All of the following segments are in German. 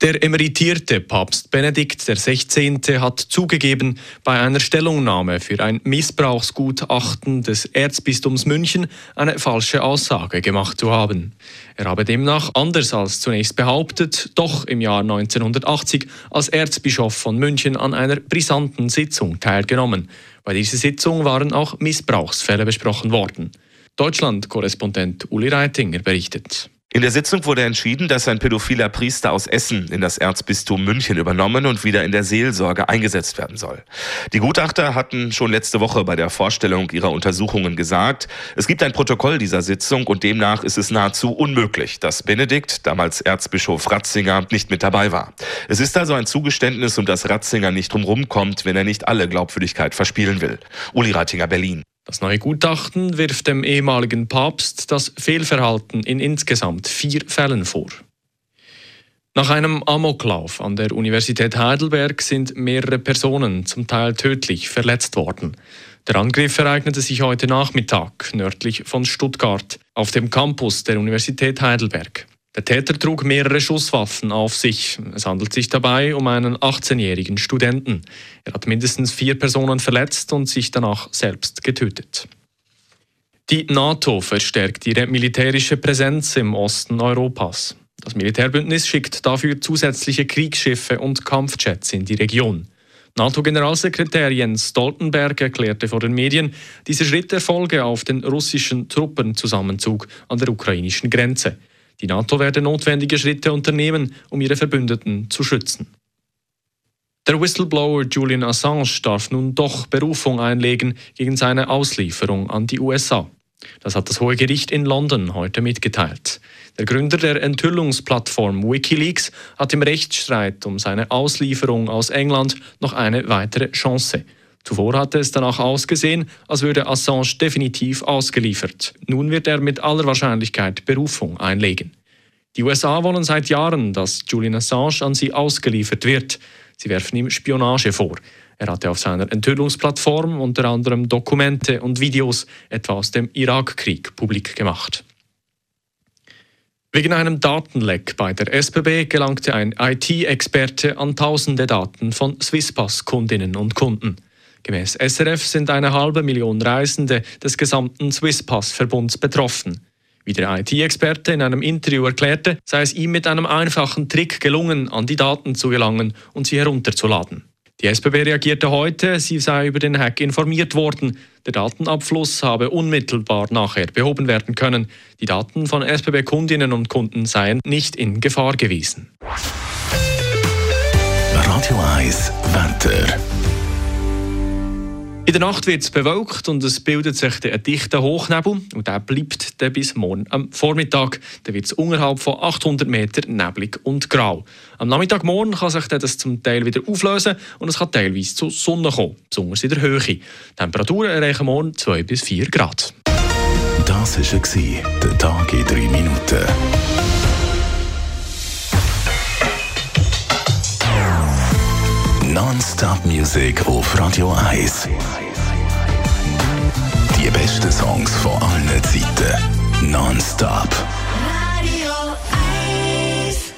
Der emeritierte Papst Benedikt XVI. hat zugegeben, bei einer Stellungnahme für ein Missbrauchsgutachten des Erzbistums München eine falsche Aussage gemacht zu haben. Er habe demnach, anders als zunächst behauptet, doch im Jahr 1980 als Erzbischof von München an einer brisanten Sitzung teilgenommen. Bei dieser Sitzung waren auch Missbrauchsfälle besprochen worden. Deutschland-Korrespondent Uli Reitinger berichtet. In der Sitzung wurde entschieden, dass ein pädophiler Priester aus Essen in das Erzbistum München übernommen und wieder in der Seelsorge eingesetzt werden soll. Die Gutachter hatten schon letzte Woche bei der Vorstellung ihrer Untersuchungen gesagt, es gibt ein Protokoll dieser Sitzung und demnach ist es nahezu unmöglich, dass Benedikt, damals Erzbischof Ratzinger, nicht mit dabei war. Es ist also ein Zugeständnis, um das Ratzinger nicht drumherum kommt, wenn er nicht alle Glaubwürdigkeit verspielen will. Uli Rattinger, Berlin. Das neue Gutachten wirft dem ehemaligen Papst das Fehlverhalten in insgesamt vier Fällen vor. Nach einem Amoklauf an der Universität Heidelberg sind mehrere Personen, zum Teil tödlich, verletzt worden. Der Angriff ereignete sich heute Nachmittag nördlich von Stuttgart auf dem Campus der Universität Heidelberg. Der Täter trug mehrere Schusswaffen auf sich. Es handelt sich dabei um einen 18-jährigen Studenten. Er hat mindestens vier Personen verletzt und sich danach selbst getötet. Die NATO verstärkt ihre militärische Präsenz im Osten Europas. Das Militärbündnis schickt dafür zusätzliche Kriegsschiffe und Kampfjets in die Region. NATO-Generalsekretär Jens Stoltenberg erklärte vor den Medien, dieser Schritt erfolge auf den russischen Truppenzusammenzug an der ukrainischen Grenze. Die NATO werde notwendige Schritte unternehmen, um ihre Verbündeten zu schützen. Der Whistleblower Julian Assange darf nun doch Berufung einlegen gegen seine Auslieferung an die USA. Das hat das Hohe Gericht in London heute mitgeteilt. Der Gründer der Enthüllungsplattform Wikileaks hat im Rechtsstreit um seine Auslieferung aus England noch eine weitere Chance. Zuvor hatte es danach ausgesehen, als würde Assange definitiv ausgeliefert. Nun wird er mit aller Wahrscheinlichkeit Berufung einlegen. Die USA wollen seit Jahren, dass Julian Assange an sie ausgeliefert wird. Sie werfen ihm Spionage vor. Er hatte auf seiner Enthüllungsplattform unter anderem Dokumente und Videos etwa aus dem Irakkrieg publik gemacht. Wegen einem Datenleck bei der SBB gelangte ein IT-Experte an tausende Daten von Swisspass-Kundinnen und Kunden. Gemäß SRF sind eine halbe Million Reisende des gesamten Swisspass-Verbunds betroffen. Wie der IT-Experte in einem Interview erklärte, sei es ihm mit einem einfachen Trick gelungen, an die Daten zu gelangen und sie herunterzuladen. Die SBB reagierte heute, sie sei über den Hack informiert worden. Der Datenabfluss habe unmittelbar nachher behoben werden können. Die Daten von SBB-Kundinnen und Kunden seien nicht in Gefahr gewesen. Radio 1 Wetter. In der Nacht wird es bewölkt und es bildet sich ein dichter Hochnebel und der bleibt dann bis morgen am Vormittag. Dann wird es unterhalb von 800 Meter neblig und grau. Am Nachmittagmorgen kann sich das zum Teil wieder auflösen und es kann teilweise zur Sonne kommen, besonders in der Höhe. Die Temperaturen erreichen morgen 2 bis 4 Grad. Das war der Tag in 3 Minuten. Non-Stop-Musik auf Radio 1. Die besten Songs von allen Zeiten. Non-Stop. Radio 1.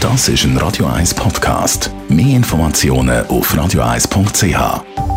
Das ist ein Radio 1 Podcast. Mehr Informationen auf radio1.ch.